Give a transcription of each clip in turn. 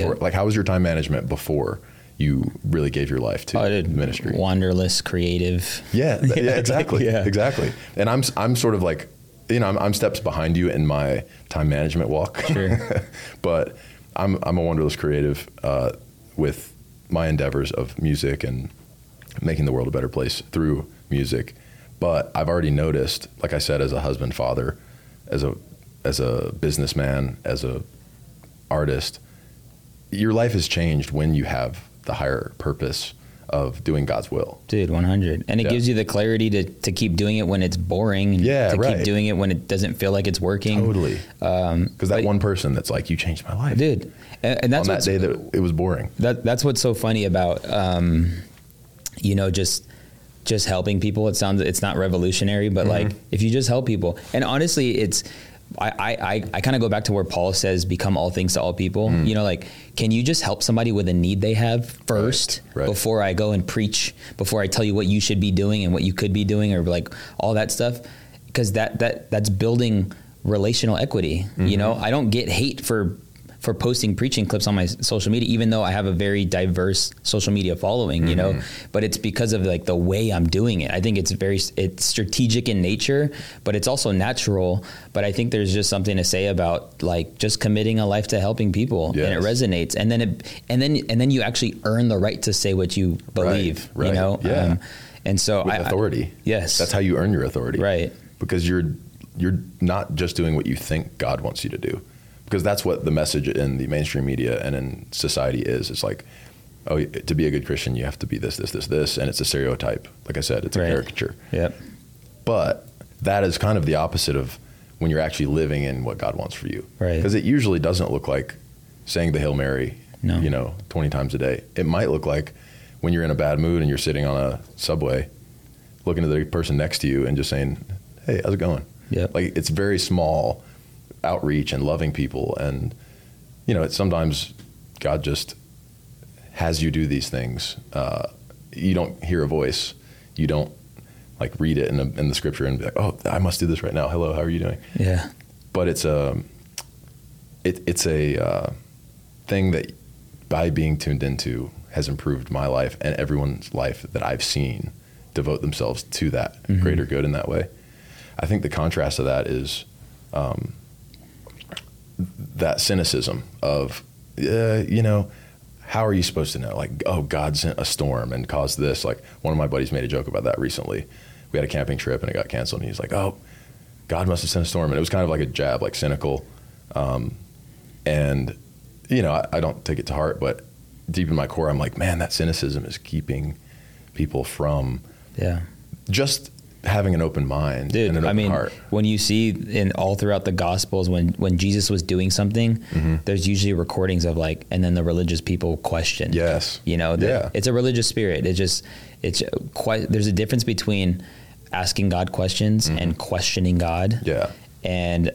Yeah. Or, like, how was your time management before you really gave your life to Oh, I did ministry? Wanderless, creative. Yeah, th- yeah, exactly, Yeah. exactly. And I'm I'm sort of like, you know, I'm, I'm steps behind you in my time management walk. Sure. but I'm I'm a wanderless creative uh, with my endeavors of music and making the world a better place through music. But I've already noticed, like I said, as a husband, father, as a as a businessman, as a artist, your life has changed when you have the higher purpose of doing God's will. Dude, 100. And it Yeah. gives you the clarity to, to keep doing it when it's boring. And Yeah, to right. keep doing it when it doesn't feel like it's working. Totally. Um, Because that one person that's like, you changed my life. dude. And, and that's on that day that it was boring. that that's what's so funny about um, you know just just helping people. It sounds it's not revolutionary, but like if you just help people, and honestly, it's. I, I, I, I kind of go back to where Paul says, become all things to all people. Mm. You know, like, can you just help somebody with a need they have first right. before I go and preach, before I tell you what you should be doing and what you could be doing or like all that stuff? Because that, that, that's building relational equity. You mm-hmm. know, I don't get hate for for posting preaching clips on my social media, even though I have a very diverse social media following, you know, but it's because of like the way I'm doing it. I think it's very, it's strategic in nature, but it's also natural. But I think there's just something to say about like just committing a life to helping people and it resonates. And then it, and then, and then you actually earn the right to say what you believe, right, you know? Um, yeah. and so With I, authority. yes. That's how you earn your authority. Right. Because you're you're not just doing what you think God wants you to do. Because that's what the message in the mainstream media and in society is. It's like, oh, to be a good Christian, you have to be this, this, this, this, and it's a stereotype. Like I said, it's a Right. caricature. Yep. But that is kind of the opposite of when you're actually living in what God wants for you. Right. Because it usually doesn't look like saying the Hail Mary, No. you know, 20 times a day. It might look like when you're in a bad mood and you're sitting on a subway, looking at the person next to you and just saying, hey, how's it going? Yep. Like it's very small outreach and loving people. And, you know, it's sometimes God just has you do these things. Uh, you don't hear a voice. You don't like read it in the, in the scripture and be like, oh, I must do this right now. Hello, how are you doing? Yeah. But it's a, it, it's a uh, thing that by being tuned into has improved my life and everyone's life that I've seen devote themselves to that Mhm. greater good in that way. I think the contrast of that is um, that cynicism of, uh, you know, how are you supposed to know? Like, oh, God sent a storm and caused this. Like, one of my buddies made a joke about that recently. We had a camping trip and it got canceled, and he's like, oh, God must have sent a storm. And it was kind of like a jab, like cynical. Um, and, you know, I, I don't take it to heart, but deep in my core, I'm like, man, that cynicism is keeping people from Yeah. just having an open mind Dude, and an I mean, heart. when you see in all throughout the Gospels, when when Jesus was doing something, Mm-hmm. there's usually recordings of like, and then the religious people question. Yes. you know, the, Yeah. it's a religious spirit. It just, it's quite. There's a difference between asking God questions and questioning God. Mm-hmm. Yeah. and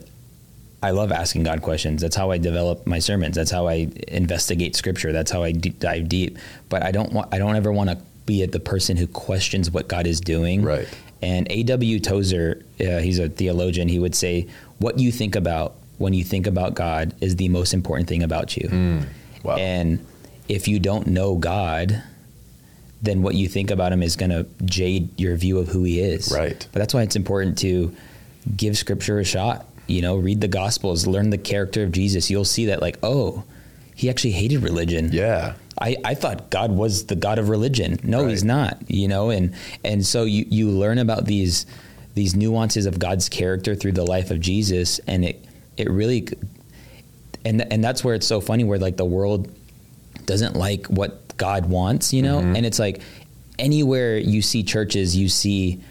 I love asking God questions. That's how I develop my sermons. That's how I investigate Scripture. That's how I d- dive deep. But I don't want. I don't ever want to be the person who questions what God is doing. Right. And A.W. Tozer, uh, he's a theologian. He would say, "What you think about when you think about God is the most important thing about you." Mm. Wow. And if you don't know God, then what you think about him is going to jade your view of who he is. Right. But that's why it's important to give scripture a shot. You know, read the gospels, learn the character of Jesus. You'll see that, like, oh, he actually hated religion. yeah. I, I thought God was the God of religion. No, Right. he's not. You know, and and so you you learn about these these nuances of God's character through the life of Jesus, and it it really and and that's where it's so funny where like the world doesn't like what God wants, you know, Mm-hmm. and it's like anywhere you see churches, you see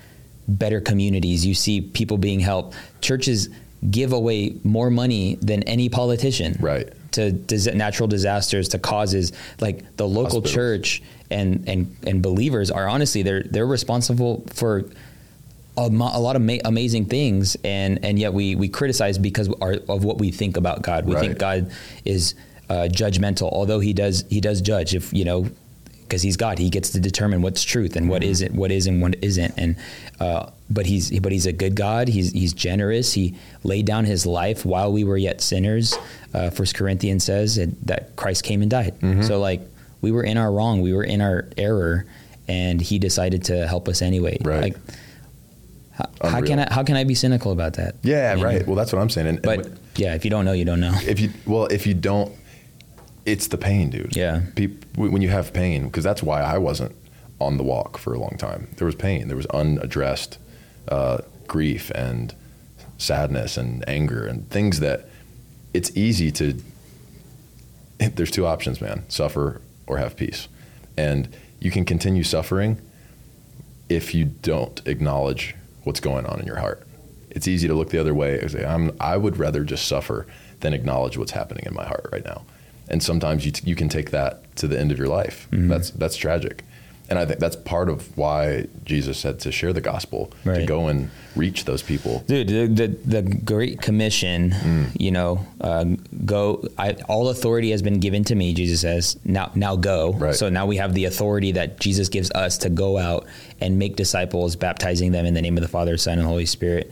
better communities, you see people being helped. Churches give away more money than any politician Right. To dis- natural disasters to causes like the local Hospitals. church and and and believers are honestly they're they're responsible for a, mo- a lot of ma- amazing things. And and yet we we criticize because our, of what we think about God. We think God is uh, judgmental although he does he does judge. If you know because he's God. He gets to determine what's truth and what Mm-hmm. isn't, what is and what isn't. And uh, but he's but he's a good God. He's he's generous. He laid down his life while we were yet sinners. Uh, First Corinthians says that- Christ came and died. Mm-hmm. So like we were in our wrong, we were in our error, and he decided to help us anyway. Right. Like how, how can I how can I be cynical about that? Yeah, You know? right. Well, that's what I'm saying. And, and But what- yeah, if you don't know, you don't know. if you well, if you don't, it's the pain, dude. Yeah. Peop, when you have pain, because that's why I wasn't on the walk for a long time. There was pain. There was unaddressed uh, grief and sadness and anger and things that it's easy to. There's two options, man: suffer or have peace, and you can continue suffering if you don't acknowledge what's going on in your heart. It's easy to look the other way and say, I'm, I would rather just suffer than acknowledge what's happening in my heart right now. And sometimes you, t- you can take that to the end of your life. That's, that's tragic. And I think that's part of why Jesus said to share the gospel, to go and reach those people. Dude, the, the, the Great Commission, Mm. you know, uh, go. I, all authority has been given to me. Jesus says, "Now, now go." Right. So now we have the authority that Jesus gives us to go out and make disciples, baptizing them in the name of the Father, Son, and Holy Spirit.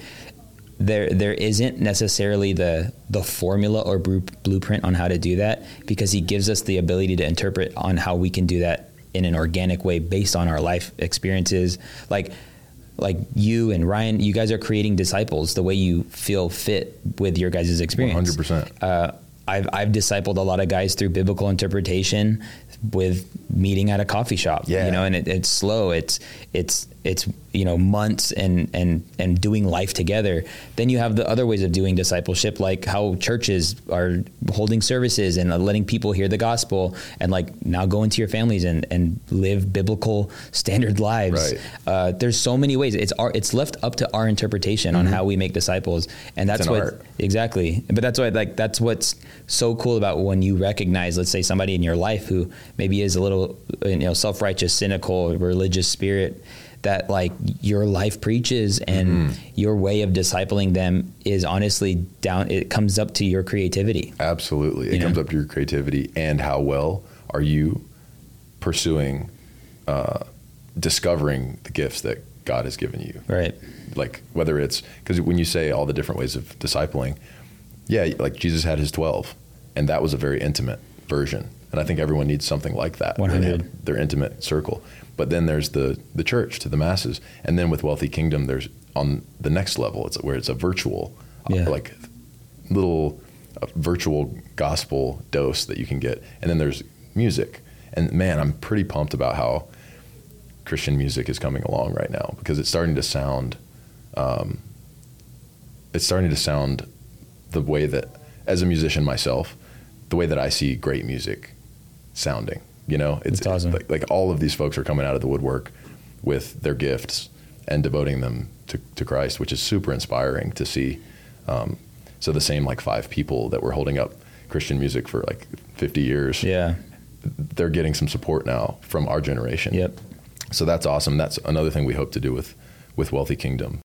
There, there isn't necessarily the the formula or blueprint on how to do that because He gives us the ability to interpret on how we can do that in an organic way based on our life experiences. Like like you and Ryan, you guys are creating disciples the way you feel fit with your guys' experience. 100%. Uh, I've, I've discipled a lot of guys through biblical interpretation with meeting at a coffee shop, Yeah. you know, and it, it's slow. It's, it's, it's, you know, months and, and, and doing life together. Then you have the other ways of doing discipleship, like how churches are holding services and letting people hear the gospel and like now go into your families and, and live biblical standard lives. Right. Uh, there's so many ways. It's our, it's left up to our interpretation on how we make disciples, and that's Mm-hmm. what art. exactly. But that's why like that's what's so cool about when you recognize, let's say, somebody in your life who maybe is a little you know self righteous, cynical, religious spirit. That like your life preaches and Mm-hmm. your way of discipling them is honestly down. It comes up to your creativity. Absolutely. It You know? comes up to your creativity and how well are you pursuing, uh, discovering the gifts that God has given you. Right. like whether it's because when you say all the different ways of discipling yeah like jesus had his 12 and that was a very intimate version and i think everyone needs something like that where they 100. their intimate circle but then there's the the church to the masses and then with wealthy kingdom there's on the next level it's where it's a virtual uh, Yeah. like little uh, virtual gospel dose that you can get and then there's music and man i'm pretty pumped about how christian music is coming along right now because it's starting to sound um, it's starting to sound the way that as a musician myself the way that i see great music sounding you know it's That's awesome. like, like all of these folks are coming out of the woodwork with their gifts and devoting them to, to christ which is super inspiring to see um, so the same like five people that were holding up christian music for like 50 years Yeah. they're getting some support now from our generation Yep. so that's awesome that's another thing we hope to do with with wealthy kingdom